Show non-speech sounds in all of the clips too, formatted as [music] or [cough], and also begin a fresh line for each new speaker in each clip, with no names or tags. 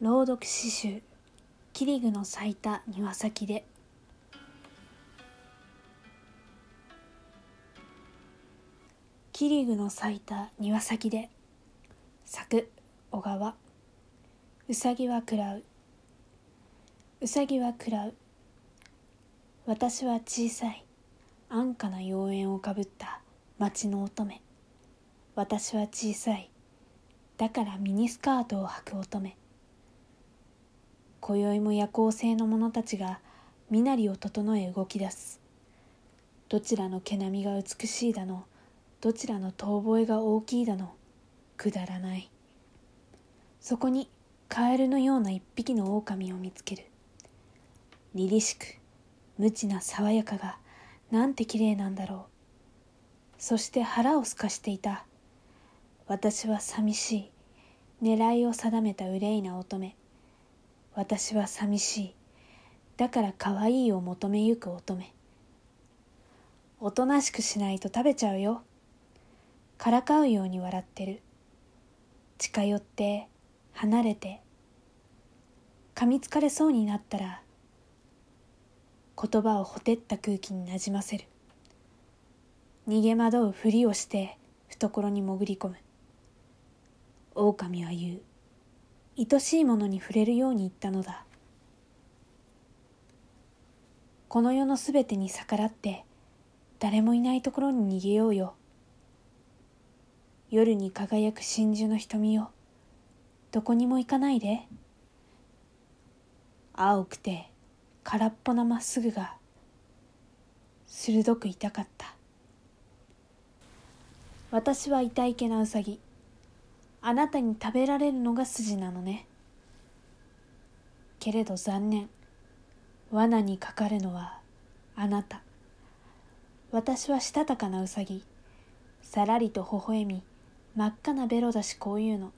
朗読詩集「桐具の咲いた庭先で」桐具の咲いた庭先で。作小川。うさぎは食らう。うさぎは食らう。私は小さい。安価な妖艶をかぶった。町の乙女。私は小さい。だからミニスカートを履く乙女。今宵も夜行性の者たちが身なりを整え動き出す。どちらの毛並みが美しいだのどちらの遠吠えが大きいだのくだらない。そこにカエルのような一匹の狼を見つける。凛々しく無知な爽やかがなんて綺麗なんだろう。そして腹をすかしていた。私は寂しい。狙いを定めた憂いな乙女。私は寂しい。だから可愛いを求めゆく乙女。おとなしくしないと食べちゃうよ。からかうように笑ってる。近寄って離れて。噛みつかれそうになったら言葉をほてった空気になじませる。逃げ惑うふりをして懐に潜り込む。狼は言う。愛しいものに触れるように言ったのだ。この世のすべてに逆らって誰もいないところに逃げようよ。夜に輝く真珠の瞳よどこにも行かないで。青くて空っぽなまっすぐが鋭く痛かった。私は痛いけなうさぎ。あなたに食べられるのが筋なのね。けれど残念。罠にかかるのはあなた。私はしたたかなうさぎ。さらりと微笑み。真っ赤なベロだしこういうの。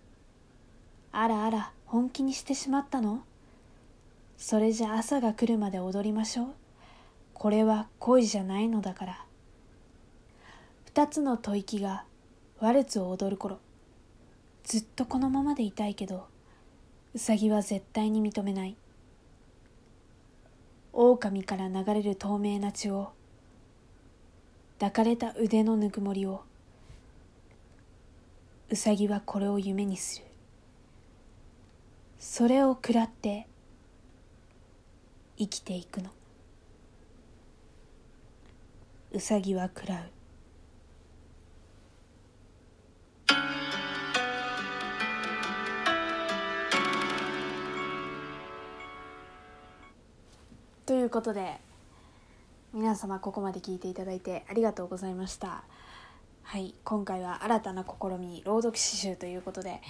あらあら本気にしてしまったの？それじゃ朝が来るまで踊りましょう。これは恋じゃないのだから。二つの吐息がワルツを踊る頃。ずっとこのままでいたいけどウサギは絶対に認めない。狼から流れる透明な血を抱かれた腕のぬくもりをウサギはこれを夢にする。それを食らって生きていくの。ウサギは食らう。ことで皆様ここまで聞いていただいてありがとうございました。はい今回は新たな試み朗読詩集ということで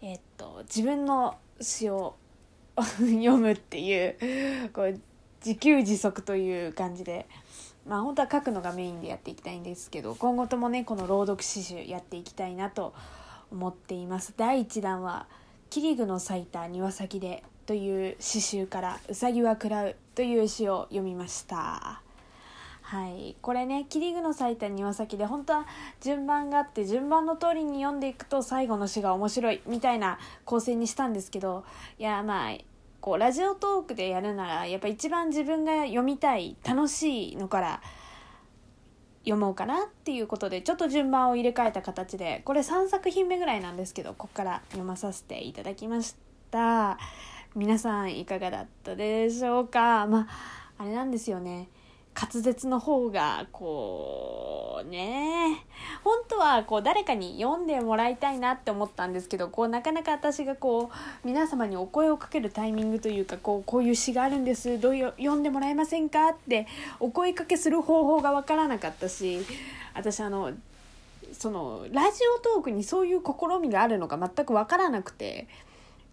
え、っと自分の詩を [laughs] 読むっていうこう自給自足という感じでまあ本当は書くのがメインでやっていきたいんですけど今後ともねこの朗読詩集やっていきたいなと思っています。第1弾は「桐具の咲いた庭先で」という詩集から「うさぎは食らう」という詩を読みました。はい。これね桐具の咲いた庭先で本当は順番があって順番の通りに読んでいくと最後の詩が面白いみたいな構成にしたんですけどいやまあこうラジオトークでやるならやっぱ一番自分が読みたい楽しいのから読もうかなっていうことでちょっと順番を入れ替えた形でこれ3作品目ぐらいなんですけどここから読まさせていただきました。皆さんいかがだったでしょうか？まああれなんですよね。滑舌の方がこうね本当はこう誰かに読んでもらいたいなって思ったんですけどこうなかなか私がこう皆様にお声をかけるタイミングというかこうこういう詩があるんです。どういう読んでもらえませんかってお声かけする方法が分からなかったし私あのそのラジオトークにそういう試みがあるのか全く分からなくて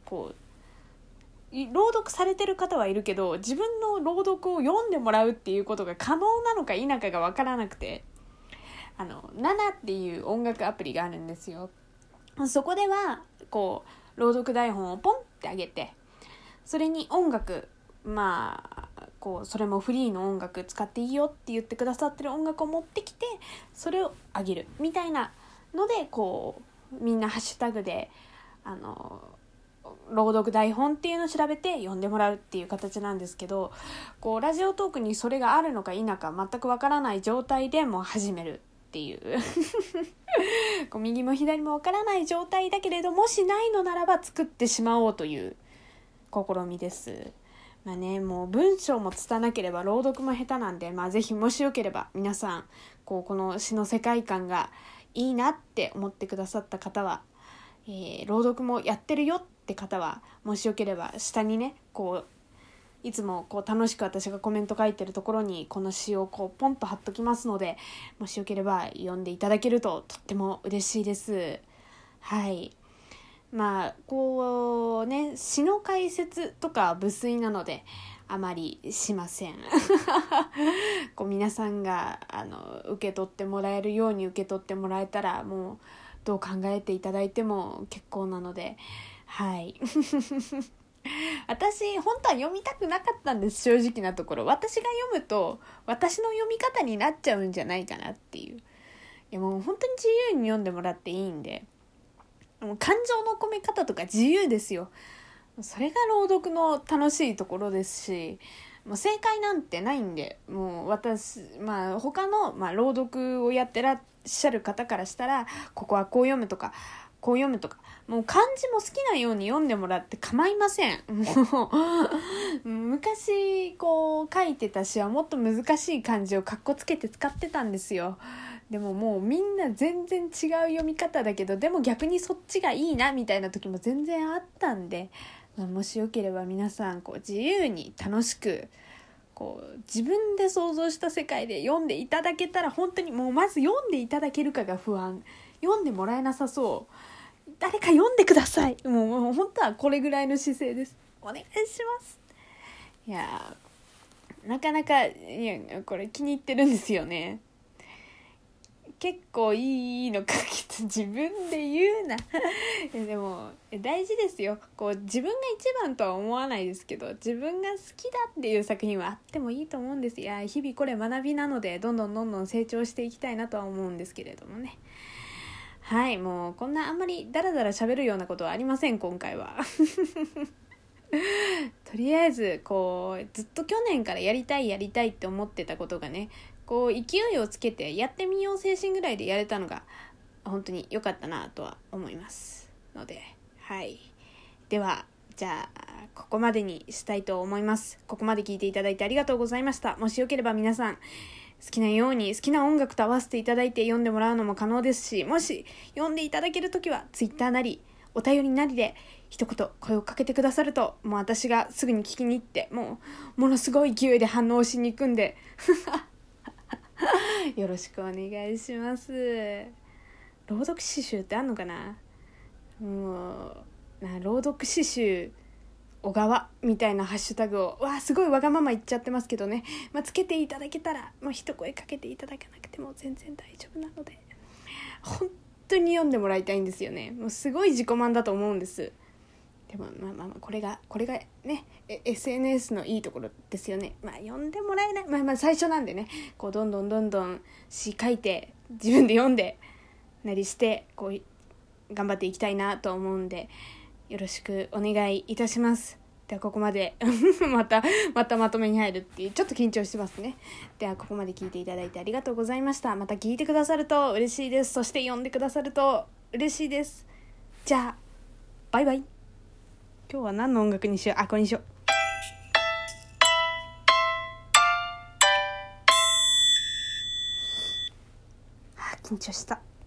こう朗読されてる方はいるけど自分の朗読を読んでもらうっていうことが可能なのか否かが分からなくてあの「ナナ」っていう音楽アプリがあるんですよ。そこではこう朗読台本をポンってあげてそれに音楽まあこうそれもフリーの音楽使っていいよって言ってくださってる音楽を持ってきてそれをあげるみたいなのでこうみんなハッシュタグであの朗読台本っていうのを調べて読んでもらうっていう形なんですけどこうラジオトークにそれがあるのか否か全くわからない状態でもう始めるっていう [laughs] こう右も左もわからない状態だけれどもしないのならば作ってしまおうという試みです。まあね、もう文章も拙なければ朗読も下手なんで、まあ、ぜひもしよければ皆さんこうこの詩の世界観がいいなって思ってくださった方は、えー、朗読もやってるよって方はもしよければ下にねこういつもこう楽しく私がコメント書いてるところにこの詩をこうポンと貼っときますのでもしよければ読んでいただけるととっても嬉しいです。はいまあこうね詩の解説とか無粋なのであまりしません [laughs] こう皆さんがあの受け取ってもらえるように受け取ってもらえたらもうどう考えていただいても結構なのではい。[laughs] 私本当は読みたくなかったんです正直なところ。私が読むと私の読み方になっちゃうんじゃないかなっていう。いやもう本当に自由に読んでもらっていいんでもう感情の込め方とか自由ですよ。それが朗読の楽しいところですしもう正解なんてないんでもう私まあ他の、まあ、朗読をやってらっしゃる方からしたらここはこう読むとかこう読むとかもう漢字も好きなように読んでもらって構いません。もう昔こう書いてた詩はもっと難しい漢字をかっこつけて使ってたんですよ。でももうみんな全然違う読み方だけどでも逆にそっちがいいなみたいな時も全然あったんで、まあ、もしよければ皆さんこう自由に楽しくこう自分で想像した世界で読んでいただけたら本当にもうまず読んでいただけるかが不安。読んでもらえなさそう。誰か読んでください。もうもう本当はこれぐらいの姿勢です。お願いします。いやなかなかいやこれ気に入ってるんですよね。結構いいのかけ自分で言うな。[laughs] でも大事ですよ。こう自分が一番とは思わないですけど自分が好きだっていう作品はあってもいいと思うんです。いや日々これ学びなのでどんどんどんどん成長していきたいなとは思うんですけれどもね。はいもうこんなあんまりダラダラ喋るようなことはありません今回は。[laughs] とりあえずこうずっと去年からやりたいやりたいって思ってたことがねこう勢いをつけてやってみよう精神ぐらいでやれたのが本当に良かったなとは思いますのではい。ではじゃあここまでにしたいと思います。ここまで聞いていただいてありがとうございました。もしよければ皆さん好きなように好きな音楽と合わせていただいて読んでもらうのも可能ですしもし読んでいただける時は Twitter なりお便りなりで一言声をかけてくださるともう私がすぐに聞きに行ってもうものすごい勢いで反応しに行くんで [laughs] よろしくお願いします。朗読詩集ってあんのかな？もうな朗読詩集小川みたいなハッシュタグを。わあすごいわがまま言っちゃってますけどね、まあ、つけていただけたら、まあ、一声かけていただかなくても全然大丈夫なので。本当に読んでもらいたいんですよね。もうすごい自己満だと思うんです。でもまあまあまあこれがこれがね SNS のいいところですよね。まあ読んでもらえない。まあまあ最初なんでね。こうどんどんどんどん詩書いて自分で読んでなりしてこう頑張っていきたいなと思うんでよろしくお願いいたします。ではここまで [laughs] またまたまとめに入るっていうちょっと緊張してますね。ではここまで聞いていただいてありがとうございました。また聞いてくださると嬉しいです。そして読んでくださると嬉しいです。じゃあバイバイ。今日は何の音楽にしよう？あこれにしよう。あ緊張した。